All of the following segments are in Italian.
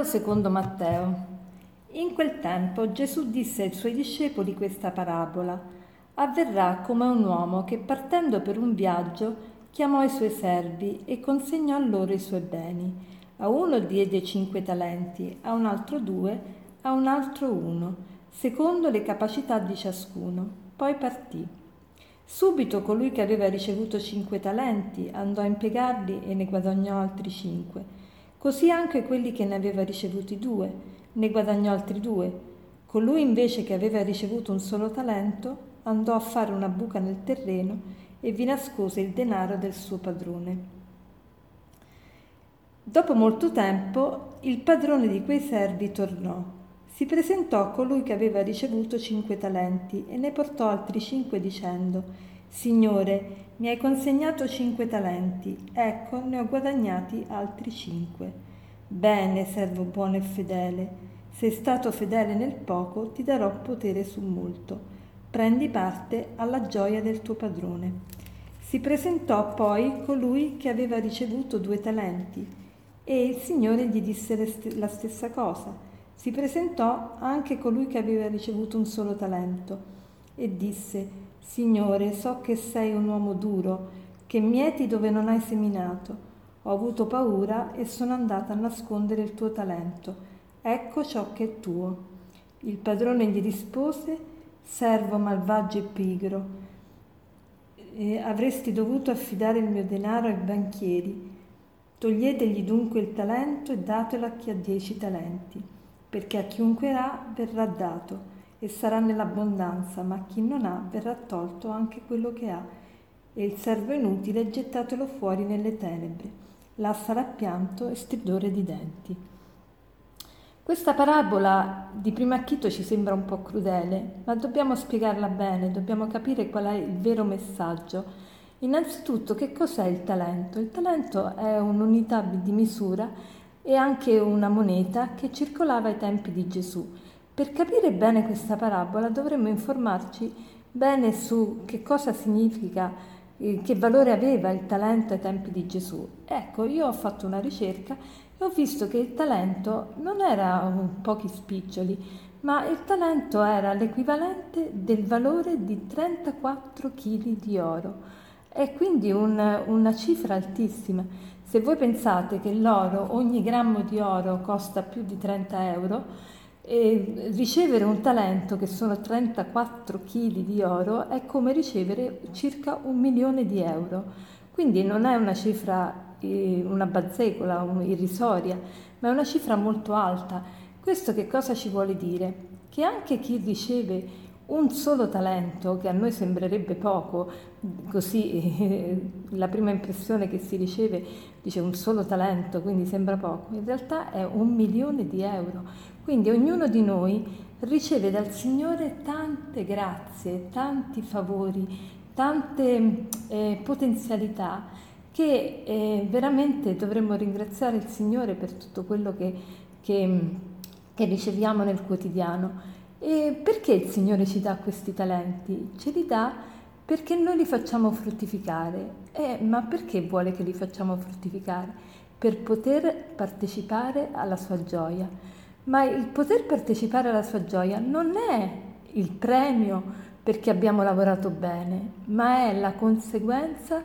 Vangelo secondo Matteo. In quel tempo Gesù disse ai suoi discepoli questa parabola. Avverrà come un uomo che partendo per un viaggio chiamò i suoi servi e consegnò loro i suoi beni. A uno diede cinque talenti, a un altro due, a un altro uno, secondo le capacità di ciascuno. Poi partì. Subito colui che aveva ricevuto cinque talenti andò a impiegarli e ne guadagnò altri cinque. Così anche quelli che ne aveva ricevuti due, ne guadagnò altri due. Colui invece che aveva ricevuto un solo talento andò a fare una buca nel terreno e vi nascose il denaro del suo padrone. Dopo molto tempo il padrone di quei servi tornò. Si presentò colui che aveva ricevuto cinque talenti e ne portò altri cinque dicendo Signore, mi hai consegnato cinque talenti, ecco ne ho guadagnati altri cinque. Bene, servo buono e fedele, sei stato fedele nel poco, ti darò potere su molto. Prendi parte alla gioia del tuo padrone. Si presentò poi colui che aveva ricevuto due talenti e il Signore gli disse la stessa cosa. Si presentò anche colui che aveva ricevuto un solo talento e disse Signore, so che sei un uomo duro, che mieti dove non hai seminato. Ho avuto paura e sono andata a nascondere il tuo talento. Ecco ciò che è tuo. Il padrone gli rispose, servo malvagio e pigro, e avresti dovuto affidare il mio denaro ai banchieri. Toglietegli dunque il talento e datelo a chi ha dieci talenti, perché a chiunque ha verrà dato e sarà nell'abbondanza, ma chi non ha verrà tolto anche quello che ha, e il servo inutile gettatelo fuori nelle tenebre. Là sarà pianto e stridore di denti. Questa parabola di primo acchito ci sembra un po' crudele, ma dobbiamo spiegarla bene, dobbiamo capire qual è il vero messaggio. Innanzitutto, che cos'è il talento? Il talento è un'unità di misura e anche una moneta che circolava ai tempi di Gesù per capire bene questa parabola dovremmo informarci bene su che cosa significa, eh, che valore aveva il talento ai tempi di Gesù. Ecco, io ho fatto una ricerca e ho visto che il talento non era pochi spiccioli, ma il talento era l'equivalente del valore di 34 kg di oro. È quindi un, una cifra altissima. Se voi pensate che l'oro, ogni grammo di oro costa più di 30 euro, e ricevere un talento che sono 34 kg di oro è come ricevere circa un milione di euro. Quindi non è una cifra, eh, una bazzecola, irrisoria, ma è una cifra molto alta. Questo che cosa ci vuole dire? Che anche chi riceve un solo talento, che a noi sembrerebbe poco, così eh, la prima impressione che si riceve dice un solo talento, quindi sembra poco, in realtà è un milione di euro. Quindi ognuno di noi riceve dal Signore tante grazie, tanti favori, tante eh, potenzialità che eh, veramente dovremmo ringraziare il Signore per tutto quello che, che, che riceviamo nel quotidiano. E perché il Signore ci dà questi talenti? Ce li dà perché noi li facciamo fruttificare. Eh, ma perché vuole che li facciamo fruttificare? Per poter partecipare alla sua gioia ma il poter partecipare alla sua gioia non è il premio perché abbiamo lavorato bene, ma è la conseguenza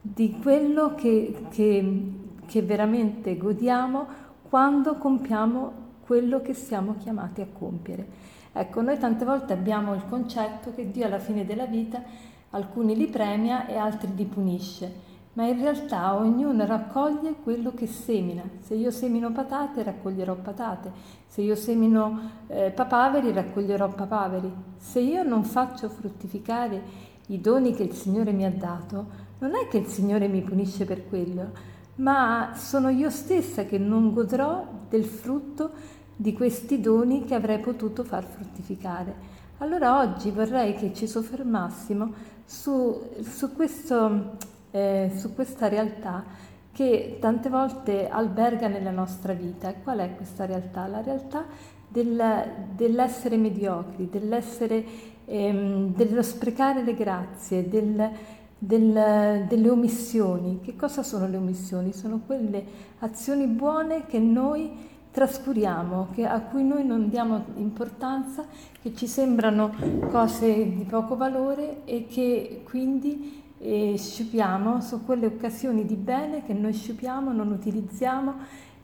di quello che, che, che veramente godiamo quando compiamo quello che siamo chiamati a compiere. Ecco, noi tante volte abbiamo il concetto che Dio alla fine della vita alcuni li premia e altri li punisce ma in realtà ognuno raccoglie quello che semina. Se io semino patate, raccoglierò patate. Se io semino eh, papaveri, raccoglierò papaveri. Se io non faccio fruttificare i doni che il Signore mi ha dato, non è che il Signore mi punisce per quello, ma sono io stessa che non godrò del frutto di questi doni che avrei potuto far fruttificare. Allora oggi vorrei che ci soffermassimo su, su questo eh, su questa realtà che tante volte alberga nella nostra vita. Qual è questa realtà? La realtà del, dell'essere mediocri, dell'essere, ehm, dello sprecare le grazie, del, del, delle omissioni. Che cosa sono le omissioni? Sono quelle azioni buone che noi trascuriamo, che, a cui noi non diamo importanza, che ci sembrano cose di poco valore e che quindi eh, sciupiamo su quelle occasioni di bene che noi sciupiamo, non utilizziamo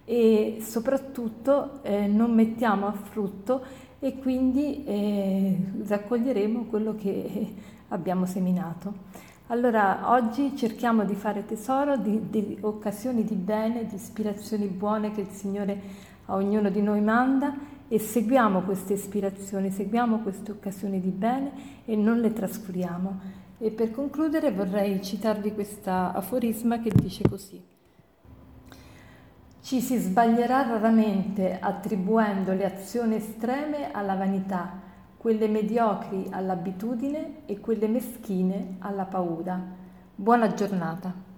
e soprattutto eh, non mettiamo a frutto e quindi eh, raccoglieremo quello che abbiamo seminato. Allora oggi cerchiamo di fare tesoro di, di, occasioni di bene, di ispirazioni buone che il Signore a ognuno di noi manda e seguiamo queste ispirazioni, seguiamo queste occasioni di bene e non le trascuriamo. E per concludere vorrei citarvi questa aforisma che dice così. Ci si sbaglierà raramente attribuendo le azioni estreme alla vanità, quelle mediocri all'abitudine e quelle meschine alla paura. Buona giornata.